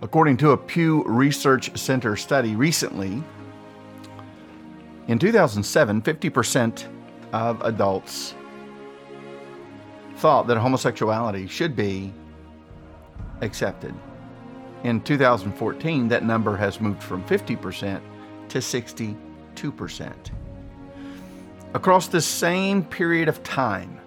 According to a Pew Research Center study recently, in 2007, 50% of adults thought that homosexuality should be accepted. In 2014, that number has moved from 50% to 62%. Across the same period of time,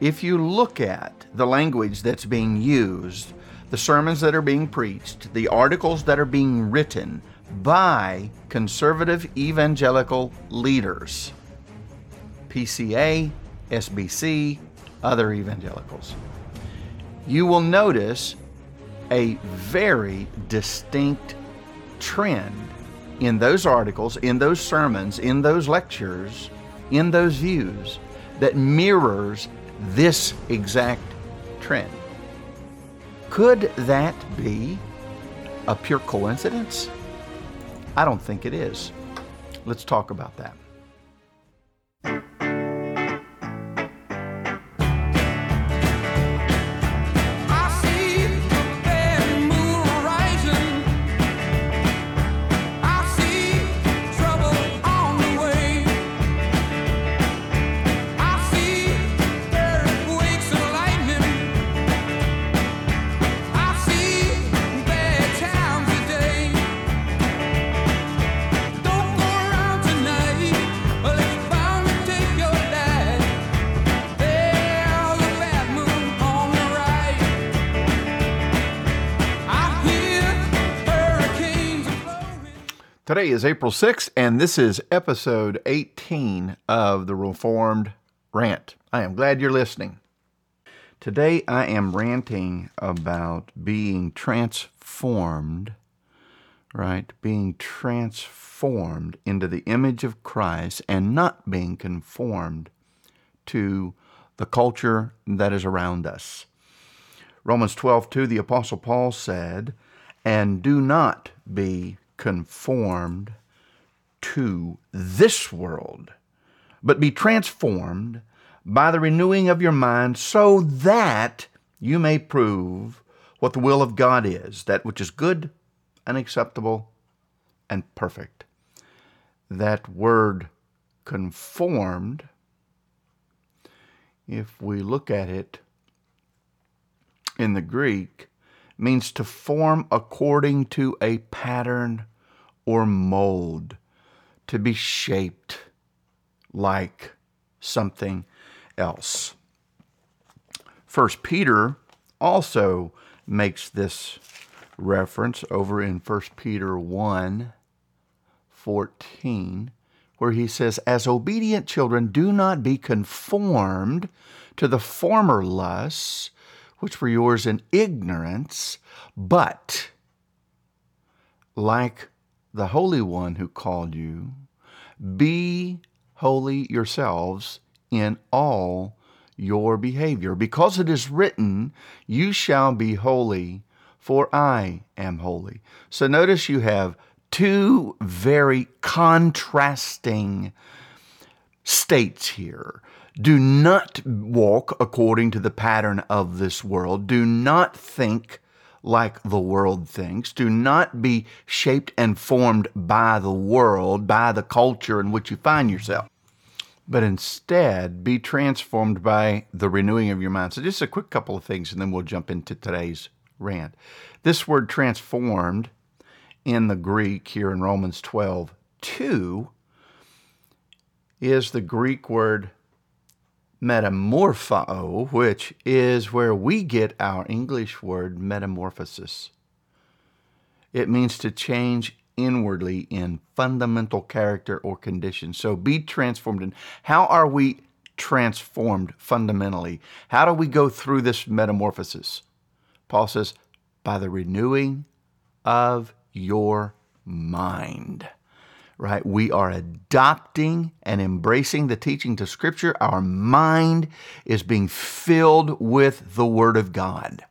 if you look at the language that's being used, the sermons that are being preached, the articles that are being written by conservative evangelical leaders, PCA, SBC, other evangelicals, you will notice a very distinct trend in those articles, in those sermons, in those lectures, in those views that mirrors this exact trend. Could that be a pure coincidence? I don't think it is. Let's talk about that. Today is April 6th, and this is episode 18 of the Reformed Rant. I am glad you're listening. Today I am ranting about being transformed, right? Being transformed into the image of Christ and not being conformed to the culture that is around us. Romans 12, 2, the Apostle Paul said, And do not be conformed to this world, but be transformed by the renewing of your mind so that you may prove what the will of God is, that which is good and acceptable and perfect. That word conformed, if we look at it in the Greek, means to form according to a pattern or mold, to be shaped like something else. First Peter also makes this reference over in 1 Peter 1 14, where he says, As obedient children, do not be conformed to the former lusts which were yours in ignorance, but like the Holy One who called you, be holy yourselves in all your behavior, because it is written, You shall be holy, for I am holy. So notice you have two very contrasting states here. Do not walk according to the pattern of this world. Do not think like the world thinks. Do not be shaped and formed by the world, by the culture in which you find yourself. But instead, be transformed by the renewing of your mind. So, just a quick couple of things, and then we'll jump into today's rant. This word transformed in the Greek here in Romans 12 2 is the Greek word metamorpho, which is where we get our English word metamorphosis. It means to change inwardly in fundamental character or condition. So be transformed. And how are we transformed fundamentally? How do we go through this metamorphosis? Paul says, by the renewing of your mind right? We are adopting and embracing the teachings of Scripture. Our mind is being filled with the Word of God.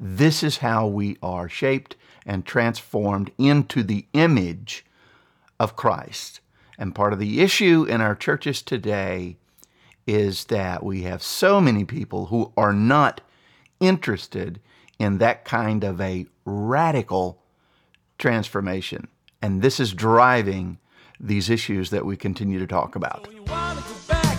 This is how we are shaped and transformed into the image of Christ. And part of the issue in our churches today is that we have so many people who are not interested in that kind of a radical transformation. And this is driving these issues that we continue to talk about. You back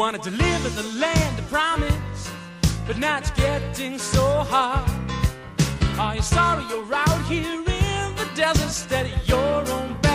wanted to live in the land of promise, but now it's getting so hard. Are you sorry you're out here in the desert instead of your own backyard?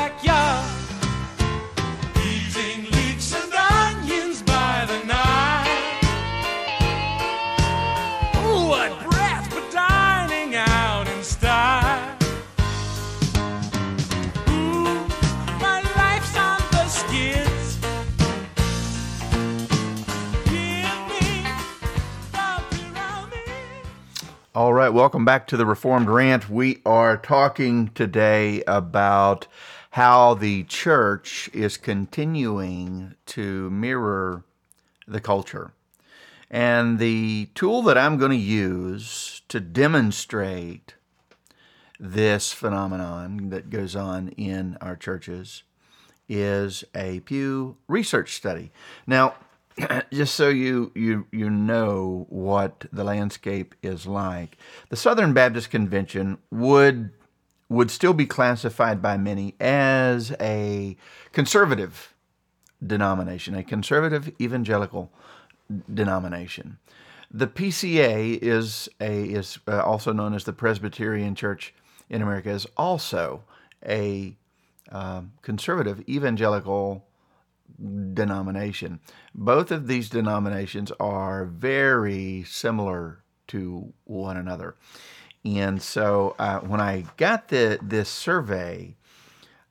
Welcome back to the Reformed Rant. We are talking today about how the church is continuing to mirror the culture. And the tool that I'm going to use to demonstrate this phenomenon that goes on in our churches is a Pew Research study. Now, just so you, you you know what the landscape is like, the Southern Baptist Convention would would still be classified by many as a conservative denomination, a conservative evangelical denomination. The PCA is a is uh, also known as the Presbyterian Church in America is also a um, conservative evangelical denomination. Both of these denominations are very similar to one another. And so uh, when I got the this survey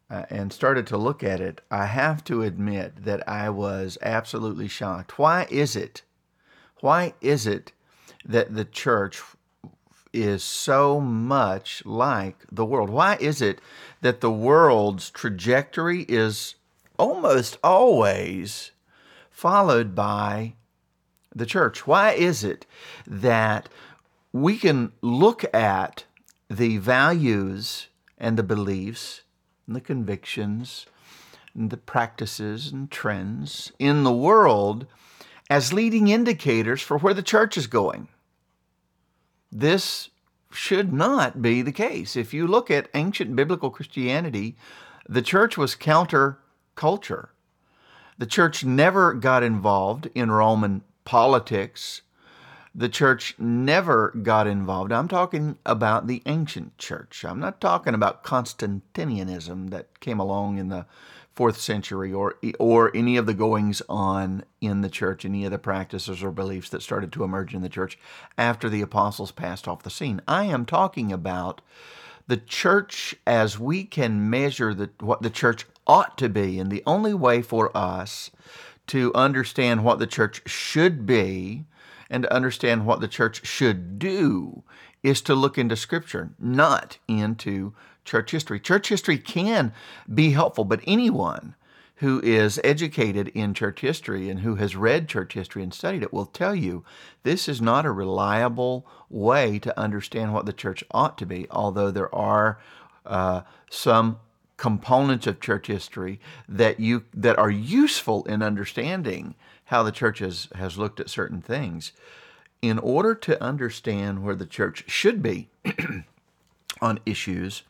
uh, and started to look at it, I have to admit that I was absolutely shocked. Why is it? Why is it that the church is so much like the world? Why is it that the world's trajectory is almost always followed by the church? Why is it that we can look at the values and the beliefs and the convictions and the practices and trends in the world as leading indicators for where the church is going? This should not be the case. If you look at ancient biblical Christianity, the church was counter culture. The church never got involved in Roman politics. The church never got involved. I'm talking about the ancient church. I'm not talking about Constantinianism that came along in the fourth century or or any of the goings on in the church, any of the practices or beliefs that started to emerge in the church after the apostles passed off the scene. I am talking about the church as we can measure the, what the church ought to be. And the only way for us to understand what the church should be and to understand what the church should do is to look into Scripture, not into church history. Church history can be helpful, but anyone who is educated in church history and who has read church history and studied it will tell you this is not a reliable way to understand what the church ought to be, although there are uh, some components of church history that you that are useful in understanding how the church has, has looked at certain things. In order to understand where the church should be on issues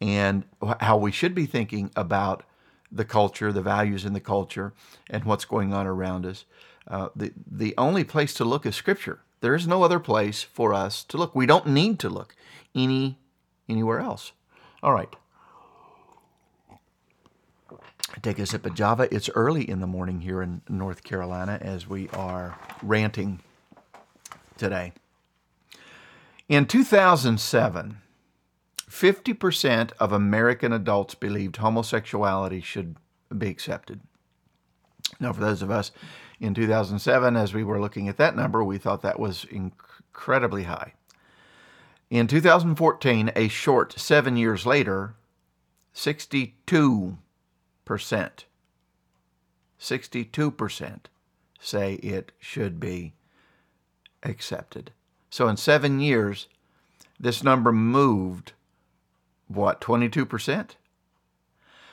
and how we should be thinking about the culture, the values in the culture, and what's going on around us, uh, the, the only place to look is Scripture. There is no other place for us to look. We don't need to look any anywhere else. All right. Take a sip of Java. It's early in the morning here in North Carolina as we are ranting today. In 2007, 50% of American adults believed homosexuality should be accepted. Now, for those of us in 2007, as we were looking at that number, we thought that was incredibly high. In 2014, a short seven years later, 62 percent. 62% say it should be accepted. So in seven years, this number moved, what, 22%?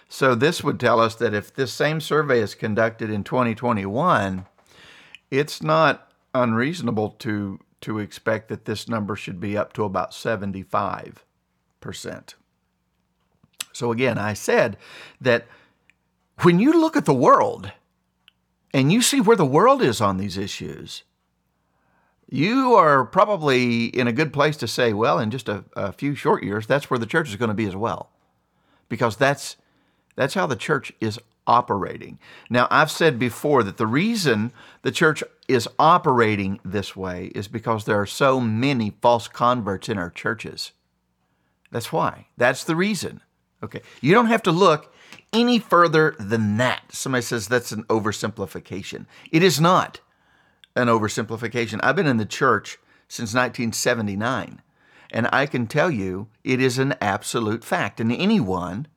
So this would tell us that if this same survey is conducted in 2021, it's not unreasonable to to expect that this number should be up to about 75%. So again, I said that when you look at the world and you see where the world is on these issues, you are probably in a good place to say, well, in just a, a few short years, that's where the church is going to be as well. Because that's that's how the church is operating. Now, I've said before that the reason the church is operating this way is because there are so many false converts in our churches. That's why. That's the reason. Okay. You don't have to look any further than that. Somebody says that's an oversimplification. It is not an oversimplification. I've been in the church since 1979, and I can tell you it is an absolute fact. And anyone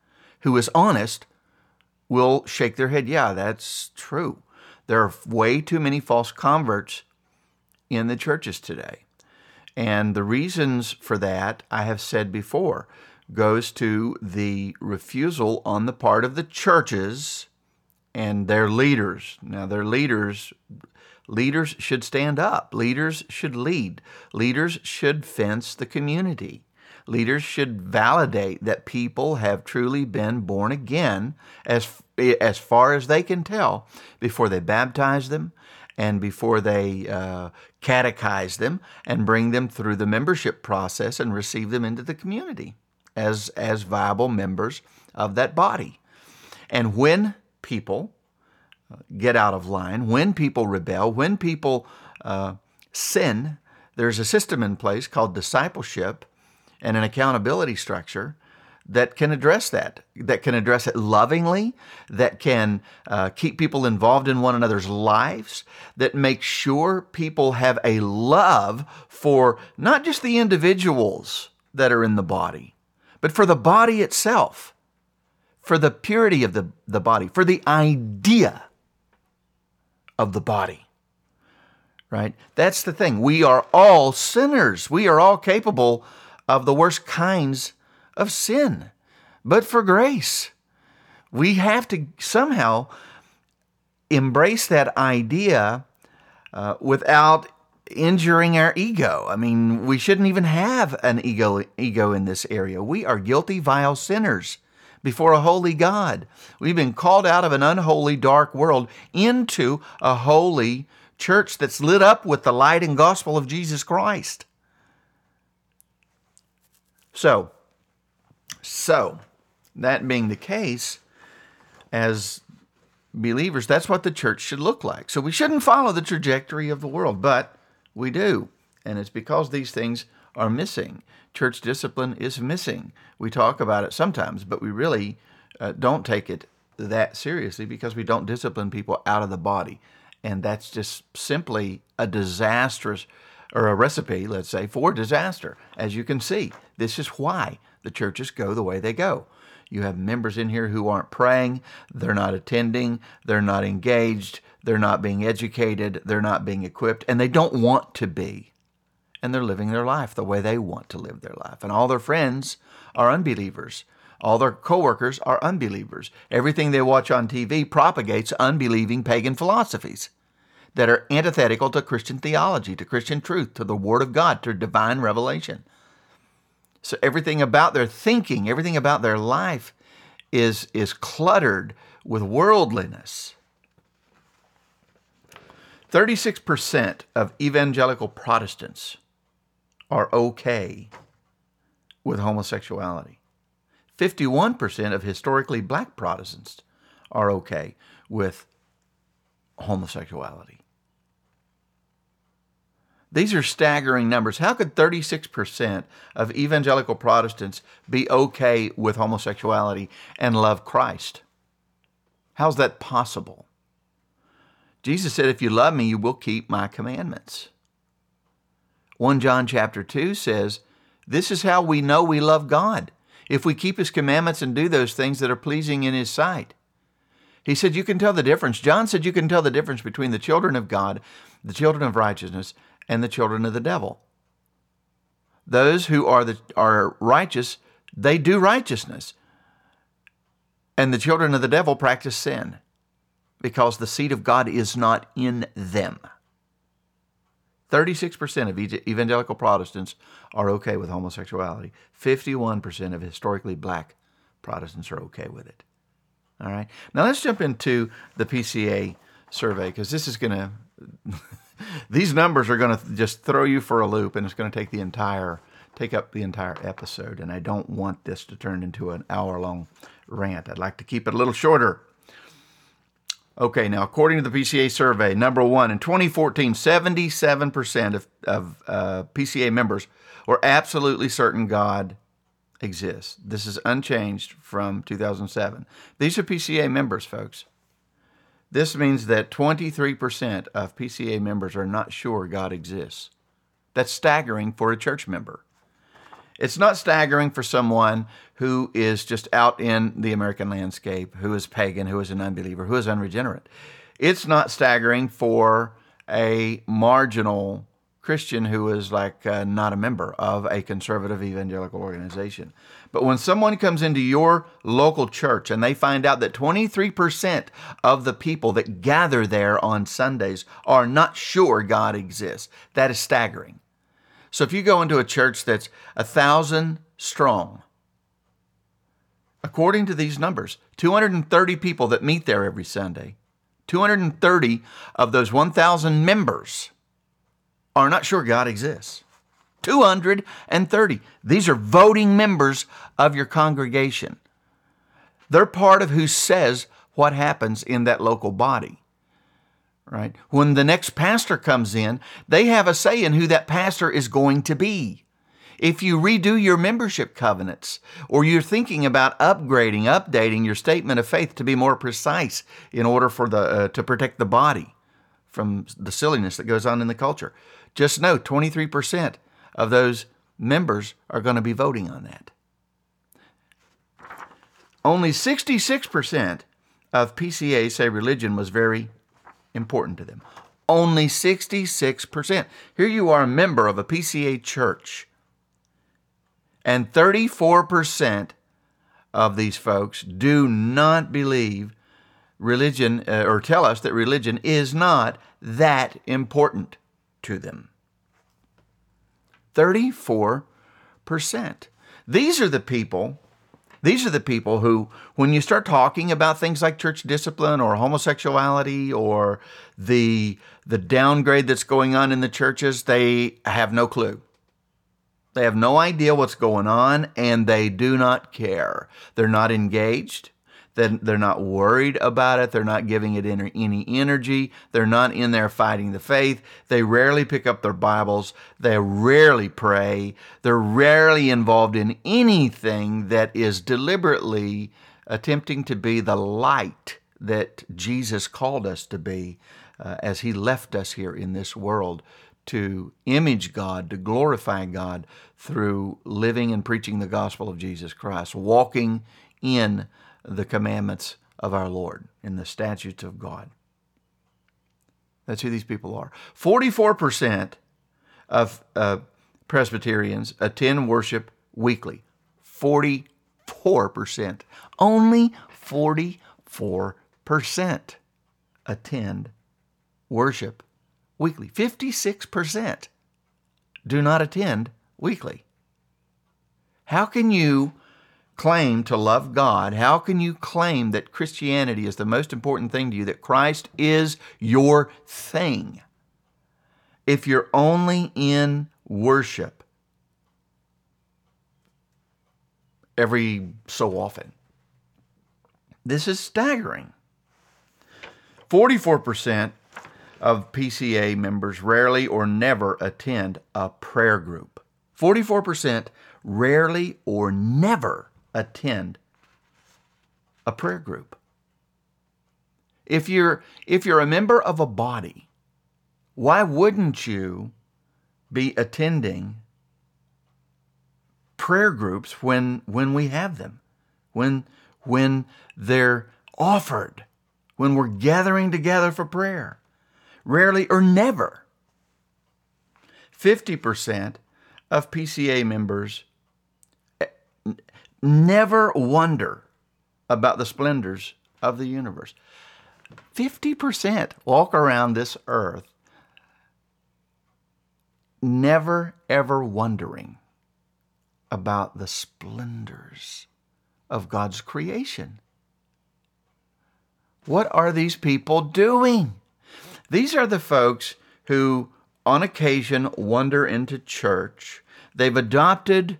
who is honest will shake their head, yeah, that's true. There are way too many false converts in the churches today. And the reasons for that, I have said before, goes to the refusal on the part of the churches and their leaders. Now, their leaders leaders should stand up. Leaders should lead. Leaders should fence the community. Leaders should validate that people have truly been born again as, as far as they can tell before they baptize them and before they uh, catechize them and bring them through the membership process and receive them into the community as, as viable members of that body. And when people uh, get out of line, when people rebel, when people uh, sin, there's a system in place called discipleship and an accountability structure that can address that, that can address it lovingly, that can uh, keep people involved in one another's lives, that makes sure people have a love for not just the individuals that are in the body, but for the body itself, for the purity of the, the body, for the idea of the body right? That's the thing. We are all sinners. We are all capable of the worst kinds of sin. But for grace, we have to somehow embrace that idea uh, without injuring our ego. I mean, we shouldn't even have an ego ego in this area. We are guilty, vile sinners before a holy God. We've been called out of an unholy, dark world into a holy church that's lit up with the light and gospel of Jesus Christ. So, so that being the case, as believers, that's what the church should look like. So we shouldn't follow the trajectory of the world, but we do. And it's because these things are missing. Church discipline is missing. We talk about it sometimes, but we really uh, don't take it that seriously because we don't discipline people out of the body. And that's just simply a disastrous or a recipe, let's say, for disaster. As you can see, this is why the churches go the way they go. You have members in here who aren't praying, they're not attending, they're not engaged, they're not being educated, they're not being equipped, and they don't want to be. And they're living their life the way they want to live their life. And all their friends are unbelievers. All their coworkers are unbelievers. Everything they watch on TV propagates unbelieving pagan philosophies that are antithetical to Christian theology, to Christian truth, to the Word of God, to divine revelation. So everything about their thinking, everything about their life is, is cluttered with worldliness. 36% of evangelical Protestants are okay with homosexuality. 51% of historically black Protestants are okay with homosexuality. These are staggering numbers. How could 36% of evangelical Protestants be okay with homosexuality and love Christ? How's that possible? Jesus said, If you love me, you will keep my commandments. 1 John chapter 2 says, This is how we know we love God, if we keep his commandments and do those things that are pleasing in his sight. He said, You can tell the difference. John said, You can tell the difference between the children of God, the children of righteousness, and the children of the devil. Those who are, the, are righteous, they do righteousness. And the children of the devil practice sin because the seed of God is not in them. 36% of evangelical Protestants are okay with homosexuality. 51% of historically black Protestants are okay with it. All right. Now let's jump into the PCA survey because this is going to, these numbers are going to just throw you for a loop and it's going to take the entire, take up the entire episode. And I don't want this to turn into an hour long rant. I'd like to keep it a little shorter. Okay, now according to the PCA survey, number one, in 2014, 77% of, of uh, PCA members were absolutely certain God exists. This is unchanged from 2007. These are PCA members, folks. This means that 23% of PCA members are not sure God exists. That's staggering for a church member. It's not staggering for someone who is just out in the American landscape, who is pagan, who is an unbeliever, who is unregenerate. It's not staggering for a marginal Christian who is like uh, not a member of a conservative evangelical organization. But when someone comes into your local church and they find out that 23% of the people that gather there on Sundays are not sure God exists, that is staggering. So if you go into a church that's a thousand strong, according to these numbers, 230 people that meet there every Sunday, 230 of those 1,000 members are not sure God exists. 230. These are voting members of your congregation. They're part of who says what happens in that local body right? When the next pastor comes in, they have a say in who that pastor is going to be. If you redo your membership covenants, or you're thinking about upgrading, updating your statement of faith to be more precise in order for the uh, to protect the body from the silliness that goes on in the culture, just know 23% of those members are going to be voting on that. Only 66% of PCA say religion was very important to them. Only 66%. Here you are a member of a PCA church, and 34% of these folks do not believe religion uh, or tell us that religion is not that important to them. 34%. These are the people these are the people who, when you start talking about things like church discipline or homosexuality or the, the downgrade that's going on in the churches, they have no clue. They have no idea what's going on and they do not care. They're not engaged. Then they're not worried about it. They're not giving it any energy. They're not in there fighting the faith. They rarely pick up their Bibles. They rarely pray. They're rarely involved in anything that is deliberately attempting to be the light that Jesus called us to be uh, as He left us here in this world to image God, to glorify God through living and preaching the gospel of Jesus Christ, walking in the commandments of our Lord in the statutes of God. That's who these people are. 44% of uh, Presbyterians attend worship weekly. 44%. Only 44% attend worship weekly. 56% do not attend weekly. How can you claim to love God, how can you claim that Christianity is the most important thing to you, that Christ is your thing, if you're only in worship every so often? This is staggering. 44% of PCA members rarely or never attend a prayer group. 44% rarely or never attend a prayer group. If you're if you're a member of a body, why wouldn't you be attending prayer groups when when we have them? When when they're offered, when we're gathering together for prayer. Rarely or never. 50% of PCA members never wonder about the splendors of the universe. 50% walk around this earth never ever wondering about the splendors of God's creation. What are these people doing? These are the folks who, on occasion, wander into church. They've adopted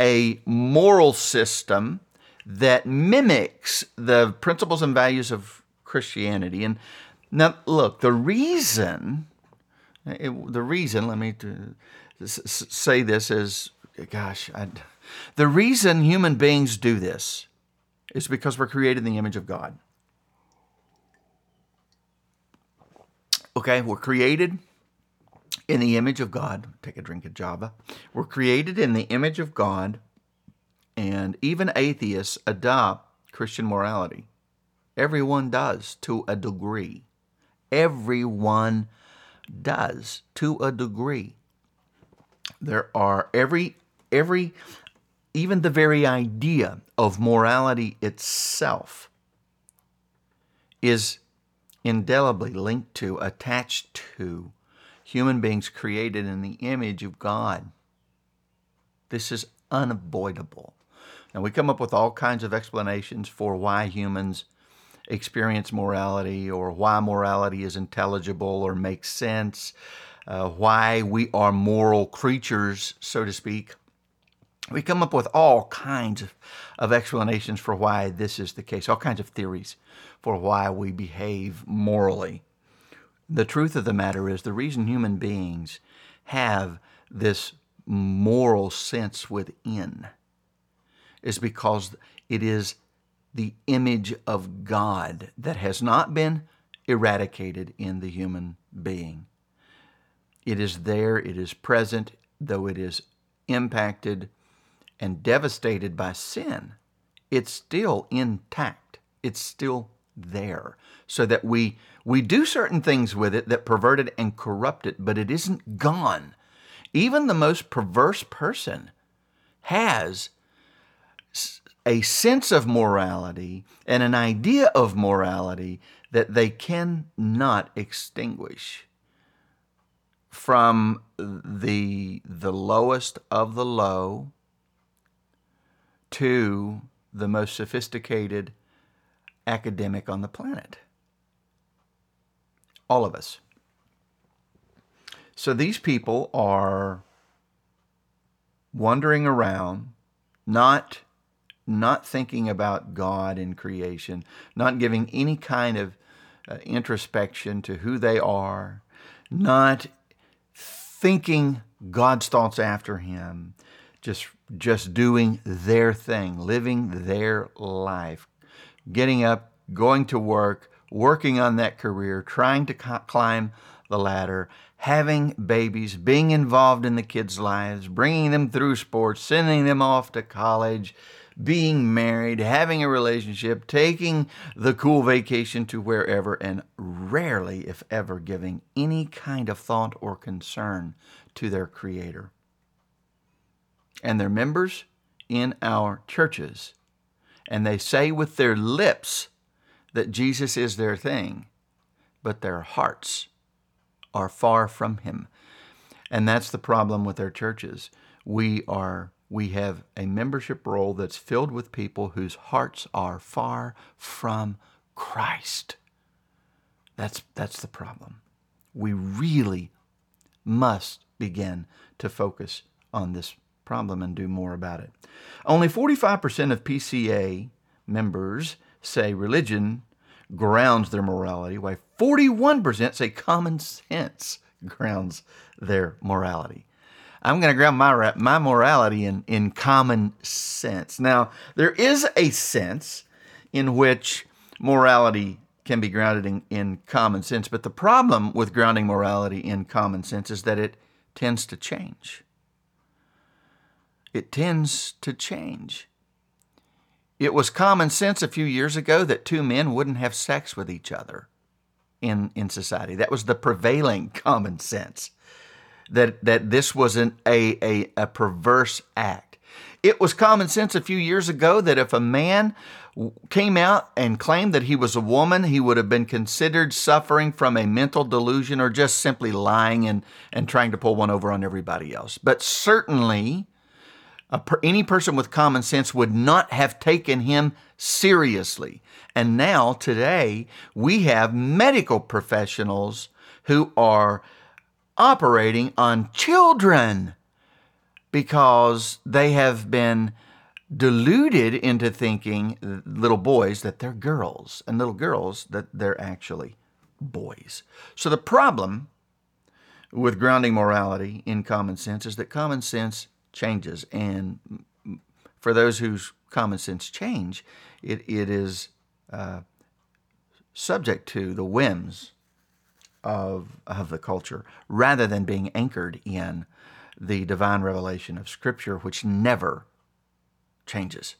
a moral system that mimics the principles and values of Christianity. And now, look, the reason, it, the reason, let me say this is, gosh, I, the reason human beings do this is because we're created in the image of God. Okay, we're created in the image of God. Take a drink of Java. We're created in the image of God, and even atheists adopt Christian morality. Everyone does to a degree. Everyone does to a degree. There are every every even the very idea of morality itself is indelibly linked to, attached to human beings created in the image of God. This is unavoidable. Now, we come up with all kinds of explanations for why humans experience morality or why morality is intelligible or makes sense, uh, why we are moral creatures, so to speak. We come up with all kinds of, of explanations for why this is the case, all kinds of theories for why we behave morally. The truth of the matter is the reason human beings have this moral sense within is because it is the image of God that has not been eradicated in the human being. It is there, it is present, though it is impacted and devastated by sin, it's still intact. It's still there. So that we we do certain things with it that pervert it and corrupt it, but it isn't gone. Even the most perverse person has a sense of morality and an idea of morality that they cannot extinguish from the the lowest of the low to the most sophisticated academic on the planet. All of us. So these people are wandering around, not not thinking about God and creation, not giving any kind of uh, introspection to who they are, not thinking God's thoughts after him, just just doing their thing, living their life, getting up, going to work, working on that career, trying to climb the ladder, having babies, being involved in the kids' lives, bringing them through sports, sending them off to college, being married, having a relationship, taking the cool vacation to wherever, and rarely, if ever, giving any kind of thought or concern to their Creator and their members in our churches. And they say with their lips that Jesus is their thing, but their hearts are far from Him. And that's the problem with our churches. We are we have a membership roll that's filled with people whose hearts are far from Christ. That's, that's the problem. We really must begin to focus on this problem and do more about it. Only 45% of PCA members say religion grounds their morality, while 41% say common sense grounds their morality. I'm going to ground my, my morality in, in common sense. Now, there is a sense in which morality can be grounded in, in common sense, but the problem with grounding morality in common sense is that it tends to change it tends to change. It was common sense a few years ago that two men wouldn't have sex with each other in, in society. That was the prevailing common sense. That, that this was an, a, a, a perverse act. It was common sense a few years ago that if a man came out and claimed that he was a woman, he would have been considered suffering from a mental delusion or just simply lying and, and trying to pull one over on everybody else. But certainly, per, any person with common sense would not have taken him seriously. And now, today, we have medical professionals who are operating on children because they have been deluded into thinking, little boys, that they're girls, and little girls, that they're actually boys. So the problem with grounding morality in common sense is that common sense changes. And for those whose common sense change, it, it is uh, subject to the whims of, of the culture rather than being anchored in the divine revelation of Scripture, which never changes.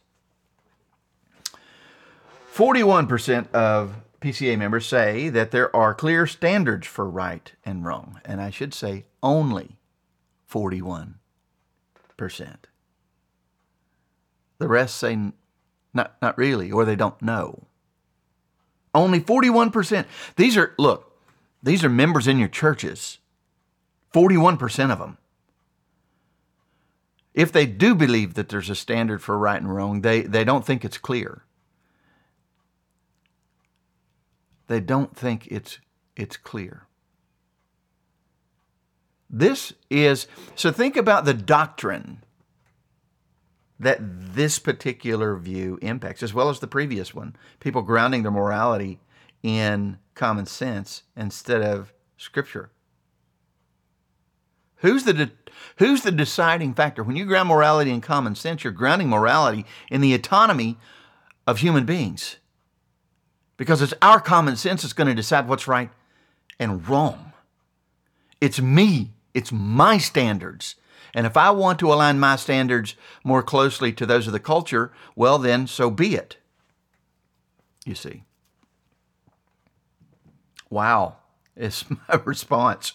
41% of PCA members say that there are clear standards for right and wrong, and I should say only 41%. The rest say not, not really, or they don't know. Only 41%. These are, look, these are members in your churches. 41% of them. If they do believe that there's a standard for right and wrong, they, they don't think it's clear. They don't think it's, it's clear. This is, so think about the doctrine that this particular view impacts, as well as the previous one. People grounding their morality in common sense instead of Scripture. Who's the, de- who's the deciding factor? When you ground morality in common sense, you're grounding morality in the autonomy of human beings. Because it's our common sense that's going to decide what's right and wrong. It's me, it's my standards. And if I want to align my standards more closely to those of the culture, well, then so be it. You see. Wow, is my response.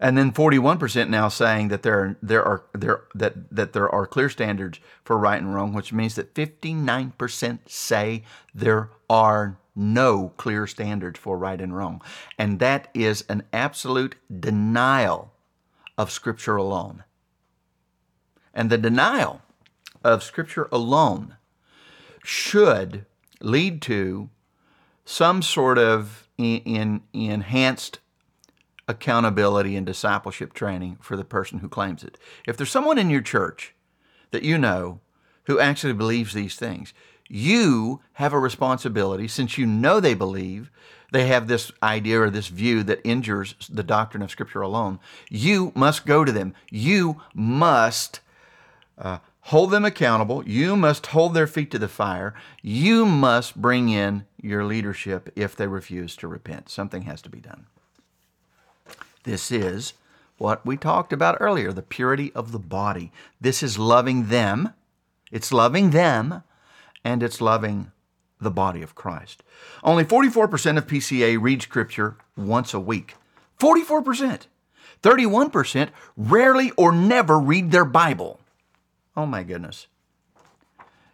And then 41% now saying that there are, there are there that that there are clear standards for right and wrong, which means that 59% say there are no clear standards for right and wrong. And that is an absolute denial of Scripture alone. And the denial of Scripture alone should lead to some sort of in, in, enhanced accountability and discipleship training for the person who claims it. If there's someone in your church that you know who actually believes these things, you have a responsibility, since you know they believe, they have this idea or this view that injures the doctrine of Scripture alone. You must go to them. You must uh, hold them accountable. You must hold their feet to the fire. You must bring in your leadership if they refuse to repent. Something has to be done. This is what we talked about earlier the purity of the body. This is loving them. It's loving them and it's loving the body of Christ. Only 44% of PCA read Scripture once a week. 44%. 31% rarely or never read their Bible. Oh my goodness.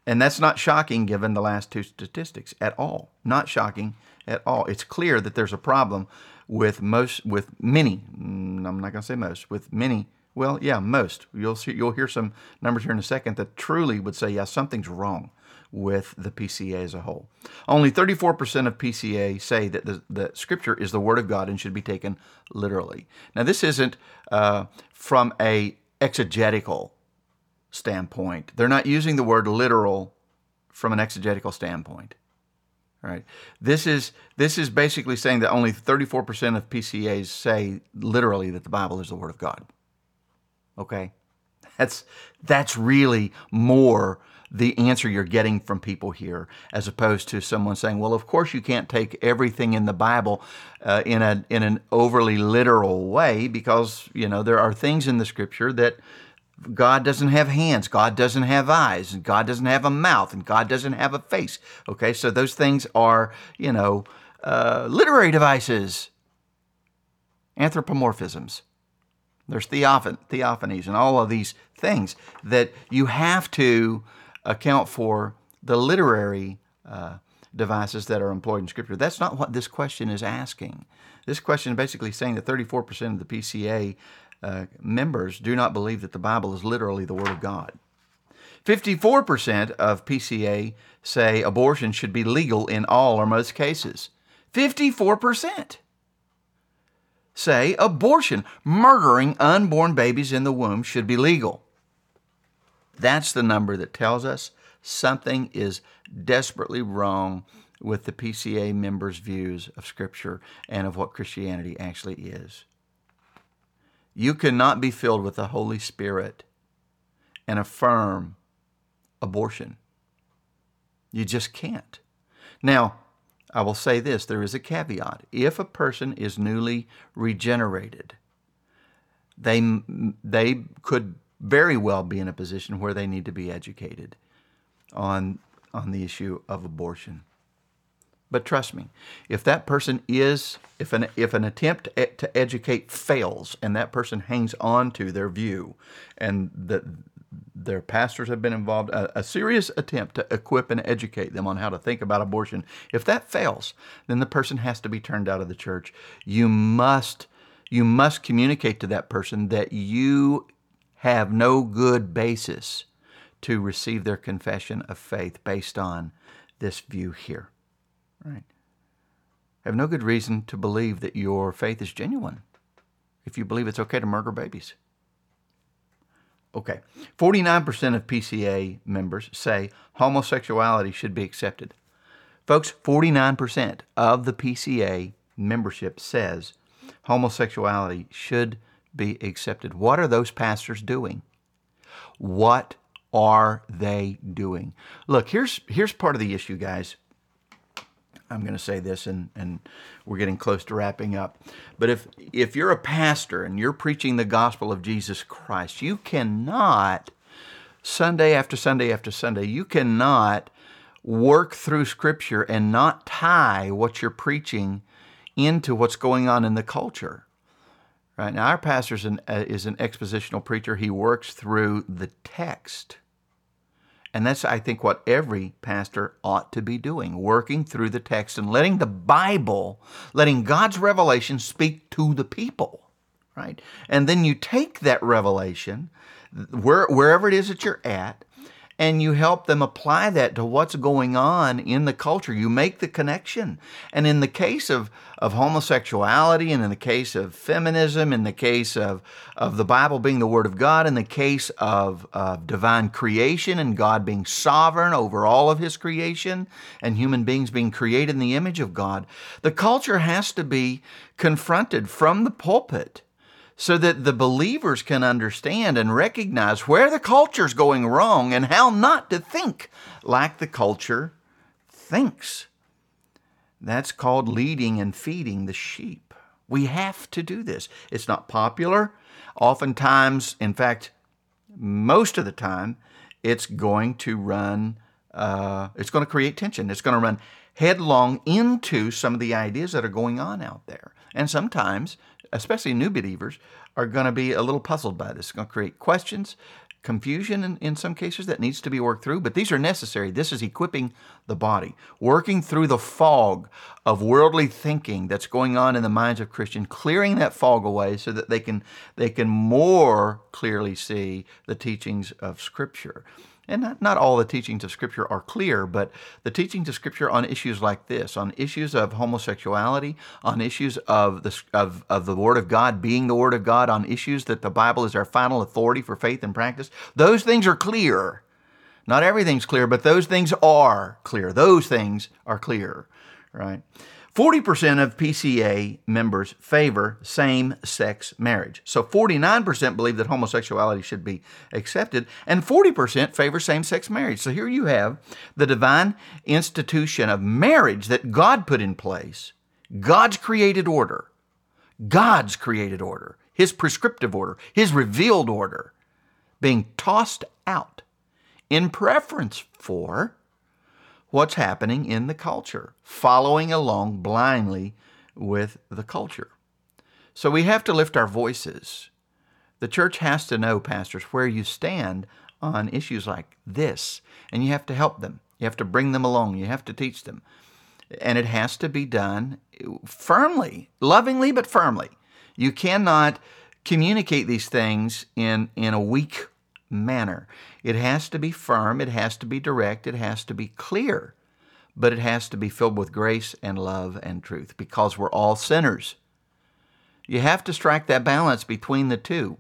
And that's not shocking given the last two statistics at all. Not shocking at all. It's clear that there's a problem with most, with many, mm, I'm not going to say most, with many, well, yeah, most. You'll see, you'll hear some numbers here in a second that truly would say, yeah, something's wrong with the PCA as a whole. Only 34% of PCA say that the, the Scripture is the Word of God and should be taken literally. Now, this isn't uh, from a exegetical standpoint. They're not using the word literal from an exegetical standpoint. Right. This is this is basically saying that only 34% of PCAs say literally that the Bible is the Word of God. Okay, that's that's really more the answer you're getting from people here, as opposed to someone saying, "Well, of course you can't take everything in the Bible uh, in a in an overly literal way, because you know there are things in the Scripture that." God doesn't have hands, God doesn't have eyes, and God doesn't have a mouth, and God doesn't have a face. Okay, so those things are, you know, uh, literary devices, anthropomorphisms. There's theophan- theophanies and all of these things that you have to account for the literary uh, devices that are employed in Scripture. That's not what this question is asking. This question is basically saying that 34% of the PCA uh, members do not believe that the Bible is literally the Word of God. 54% of PCA say abortion should be legal in all or most cases. 54% say abortion, murdering unborn babies in the womb, should be legal. That's the number that tells us something is desperately wrong with the PCA members' views of Scripture and of what Christianity actually is. You cannot be filled with the Holy Spirit and affirm abortion. You just can't. Now, I will say this there is a caveat. If a person is newly regenerated, they, they could very well be in a position where they need to be educated on, on the issue of abortion. But trust me, if that person is, if an, if an attempt to educate fails and that person hangs on to their view and that their pastors have been involved, a, a, serious attempt to equip and educate them on how to think about abortion, if that fails, then the person has to be turned out of the church. You must, you must communicate to that person that you have no good basis to receive their confession of faith based on this view here. Right? Have no good reason to believe that your faith is genuine if you believe it's okay to murder babies. Okay, 49% of PCA members say homosexuality should be accepted. Folks, 49% of the PCA membership says homosexuality should be accepted. What are those pastors doing? What are they doing? Look, here's here's part of the issue, guys. I'm going to say this, and, and we're getting close to wrapping up. But if if you're a pastor and you're preaching the gospel of Jesus Christ, you cannot Sunday after Sunday after Sunday, you cannot work through Scripture and not tie what you're preaching into what's going on in the culture. Right now, our pastor is an, uh, is an expositional preacher. He works through the text. And that's, I think, what every pastor ought to be doing working through the text and letting the Bible, letting God's revelation speak to the people, right? And then you take that revelation, where, wherever it is that you're at, and you help them apply that to what's going on in the culture. You make the connection. And in the case of, of homosexuality, and in the case of feminism, in the case of, of the Bible being the Word of God, in the case of, of divine creation and God being sovereign over all of His creation and human beings being created in the image of God, the culture has to be confronted from the pulpit so that the believers can understand and recognize where the culture's going wrong and how not to think like the culture thinks. That's called leading and feeding the sheep. We have to do this. It's not popular. Oftentimes, in fact, most of the time, it's going to run, uh, it's going to create tension. It's going to run headlong into some of the ideas that are going on out there. And sometimes especially new believers, are going to be a little puzzled by this. It's going to create questions, confusion in, in some cases that needs to be worked through, but these are necessary. This is equipping the body, working through the fog of worldly thinking that's going on in the minds of Christians, clearing that fog away so that they can they can more clearly see the teachings of Scripture and not, all the teachings of Scripture are clear, but the teachings of Scripture on issues like this, on issues of homosexuality, on issues of the, of, of the Word of God being the Word of God, on issues that the Bible is our final authority for faith and practice, those things are clear. Not everything's clear, but those things are clear. Those things are clear, right? 40% of PCA members favor same sex marriage. So 49% believe that homosexuality should be accepted, and 40% favor same sex marriage. So here you have the divine institution of marriage that God put in place, God's created order, God's created order, His prescriptive order, His revealed order being tossed out in preference for what's happening in the culture, following along blindly with the culture. So we have to lift our voices The church has to know, pastors, where you stand on issues like this, and you have to help them. You have to bring them along. You have to teach them. And it has to be done firmly, lovingly, but firmly. You cannot communicate these things in, in a weak manner. It has to be firm, it has to be direct, it has to be clear, but it has to be filled with grace and love and truth because we're all sinners. You have to strike that balance between the two.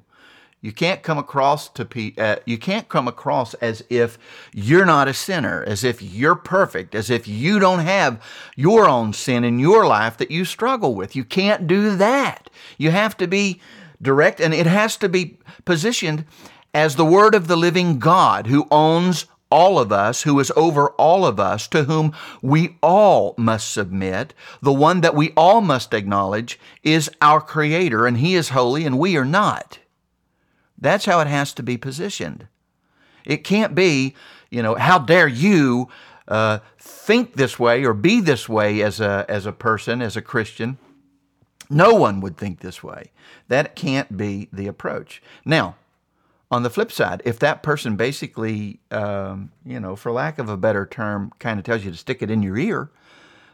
You can't come across to pe- uh, you can't come across as if you're not a sinner, as if you're perfect, as if you don't have your own sin in your life that you struggle with. You can't do that. You have to be direct and it has to be positioned as the word of the living God who owns all of us, who is over all of us, to whom we all must submit, the one that we all must acknowledge is our Creator, and He is holy and we are not. That's how it has to be positioned. It can't be, you know, how dare you uh, think this way or be this way as a, as a person, as a Christian. No one would think this way. That can't be the approach. Now, on the flip side, if that person basically, um, you know, for lack of a better term, kind of tells you to stick it in your ear,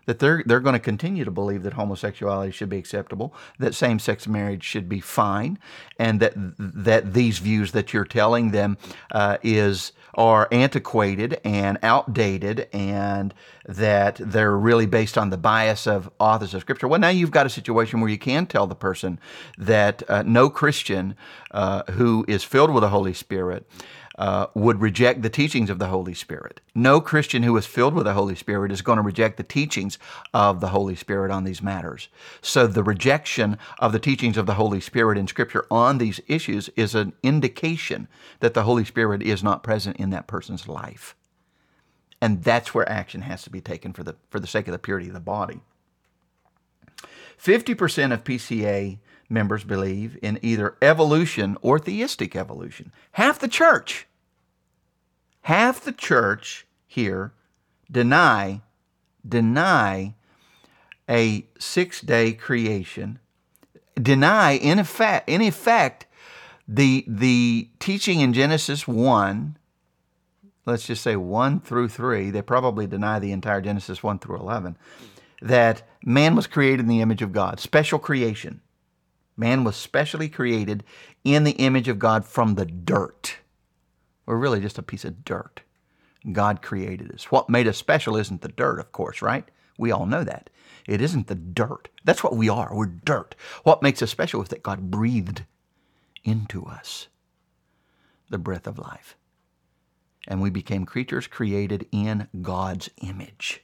that they're they're going to continue to believe that homosexuality should be acceptable, that same-sex marriage should be fine, and that that these views that you're telling them uh, is are antiquated and outdated, and that they're really based on the bias of authors of Scripture. Well, now you've got a situation where you can tell the person that uh, no Christian uh, who is filled with the Holy Spirit uh, would reject the teachings of the Holy Spirit. No Christian who is filled with the Holy Spirit is going to reject the teachings of the Holy Spirit on these matters. So the rejection of the teachings of the Holy Spirit in Scripture on these issues is an indication that the Holy Spirit is not present in that person's life. And that's where action has to be taken for the, for the sake of the purity of the body. 50% of PCA members believe in either evolution or theistic evolution. Half the church, half the church here deny deny a six-day creation, deny in effect in effect the the teaching in Genesis 1 let's just say 1 through 3 they probably deny the entire Genesis 1 through 11 that man was created in the image of God special creation Man was specially created in the image of God from the dirt. We're really just a piece of dirt. God created us. What made us special isn't the dirt, of course, right? We all know that. It isn't the dirt. That's what we are. We're dirt. What makes us special is that God breathed into us the breath of life. And we became creatures created in God's image.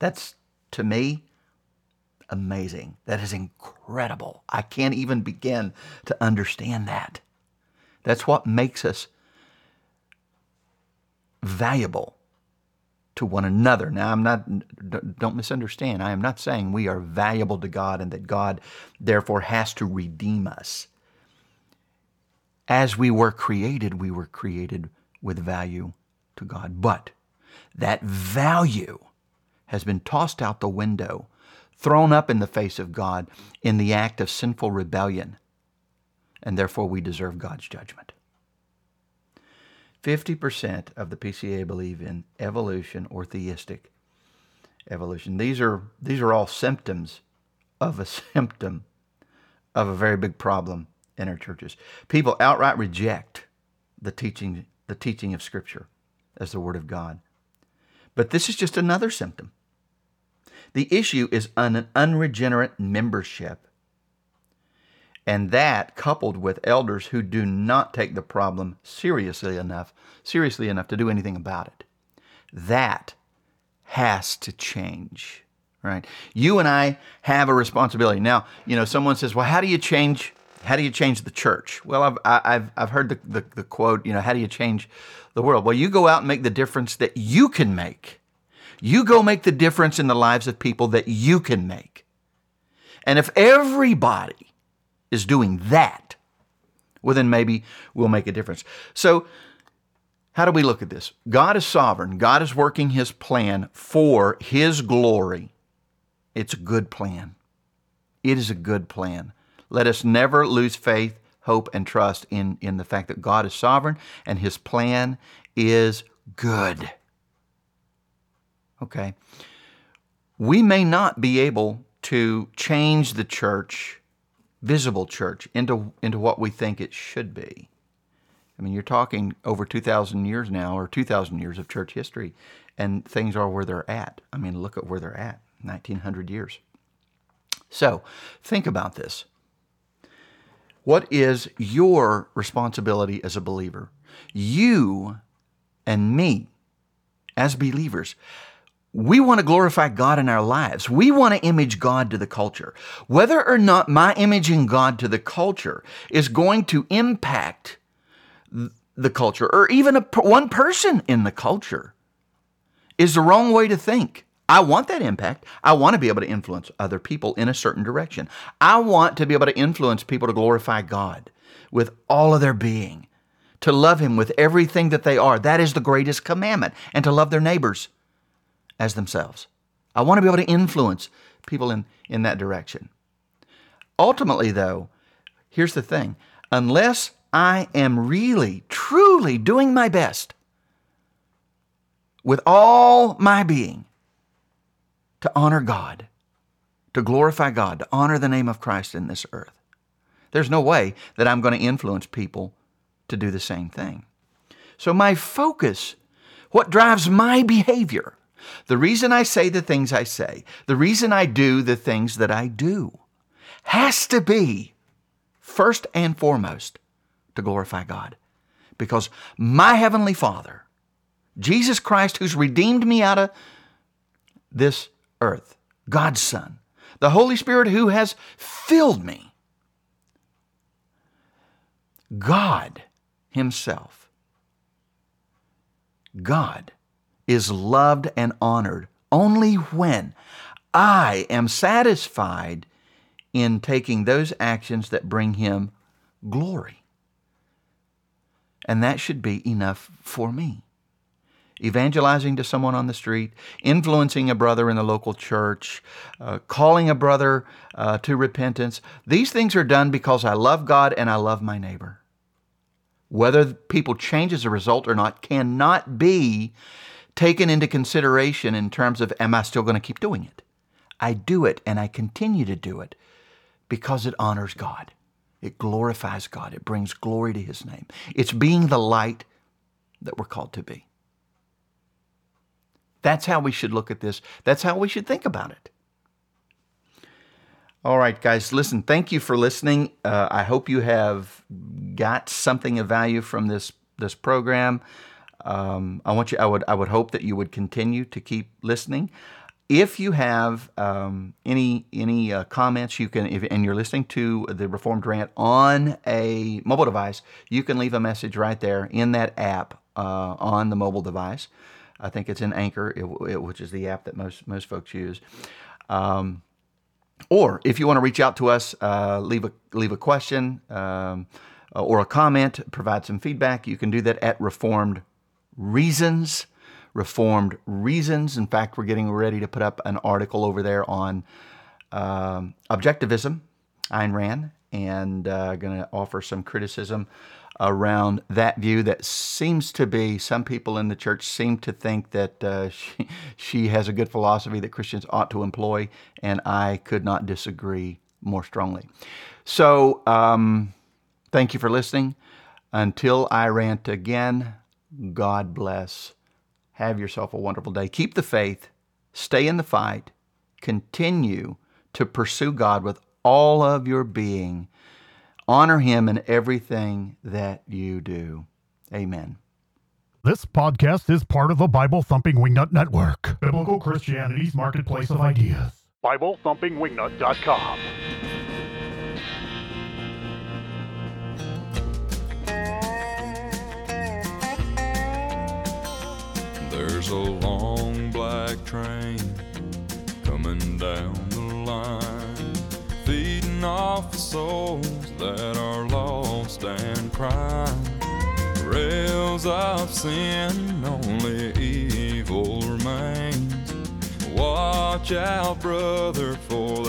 That's, to me, amazing. That is incredible. I can't even begin to understand that. That's what makes us valuable to one another. Now, I'm not, don't misunderstand. I am not saying we are valuable to God and that God therefore has to redeem us. As we were created, we were created with value to God. But that value has been tossed out the window thrown up in the face of God in the act of sinful rebellion, and therefore we deserve God's judgment. 50% of the PCA believe in evolution or theistic evolution. These are, these are all symptoms of a symptom of a very big problem in our churches. People outright reject the teaching, the teaching of Scripture as the Word of God. But this is just another symptom. The issue is an unregenerate membership. And that coupled with elders who do not take the problem seriously enough, seriously enough to do anything about it. That has to change, right? You and I have a responsibility. Now, you know, someone says, well, how do you change how do you change the church? Well, I've, I've, I've heard the, the, the, quote, you know, how do you change the world? Well, you go out and make the difference that you can make. You go make the difference in the lives of people that you can make. And if everybody is doing that, well, then maybe we'll make a difference. So, how do we look at this? God is sovereign. God is working His plan for His glory. It's a good plan. It is a good plan. Let us never lose faith hope, and trust in, in the fact that God is sovereign and His plan is good. Okay? We may not be able to change the church, visible church, into, into what we think it should be. I mean, you're talking over 2,000 years now, or 2,000 years of church history, and things are where they're at. I mean, look at where they're at 1,900 years. So, think about this. What is your responsibility as a believer? You and me, as believers, we want to glorify God in our lives. We want to image God to the culture. Whether or not my imaging God to the culture is going to impact the culture or even a, one person in the culture is the wrong way to think. I want that impact. I want to be able to influence other people in a certain direction. I want to be able to influence people to glorify God with all of their being, to love Him with everything that they are. That is the greatest commandment, and to love their neighbors as themselves. I want to be able to influence people in, in that direction. Ultimately, though, here's the thing unless I am really, truly doing my best with all my being to honor God, to glorify God, to honor the name of Christ in this earth, there's no way that I'm going to influence people to do the same thing. So, my focus, what drives my behavior, the reason I say the things I say, the reason I do the things that I do, has to be first and foremost to glorify God. Because my Heavenly Father, Jesus Christ, who's redeemed me out of this earth, God's Son, the Holy Spirit who has filled me, God Himself, God is loved and honored only when I am satisfied in taking those actions that bring Him glory. And that should be enough for me. Evangelizing to someone on the street, influencing a brother in the local church, uh, calling a brother uh, to repentance. These things are done because I love God and I love my neighbor. Whether people change as a result or not cannot be taken into consideration in terms of, am I still going to keep doing it? I do it and I continue to do it because it honors God. It glorifies God. It brings glory to His name. It's being the light that we're called to be. That's how we should look at this. That's how we should think about it. All right, guys, listen, thank you for listening. Uh, I hope you have got something of value from this, this program. Um, I want you. I would. I would hope that you would continue to keep listening. If you have um, any any uh, comments, you can. If, and you're listening to the Reformed Rant on a mobile device, you can leave a message right there in that app uh, on the mobile device. I think it's in Anchor, it, it, which is the app that most most folks use. Um, or if you want to reach out to us, uh, leave a leave a question um, or a comment, provide some feedback. You can do that at Reformed reasons, reformed reasons. In fact, we're getting ready to put up an article over there on um, objectivism, Ayn Rand, and uh, going to offer some criticism around that view that seems to be some people in the church seem to think that uh, she, she has a good philosophy that Christians ought to employ, and I could not disagree more strongly. So, um, thank you for listening. Until I rant again, God bless. Have yourself a wonderful day. Keep the faith, stay in the fight, continue to pursue God with all of your being. Honor Him in everything that you do. Amen. This podcast is part of the Bible Thumping Wingnut Network, Biblical Christianity's marketplace of ideas. BibleThumpingWingnut.com. There's a long black train coming down the line, feeding off the souls that are lost and crying. Rails of sin, only evil remains. Watch out, brother, for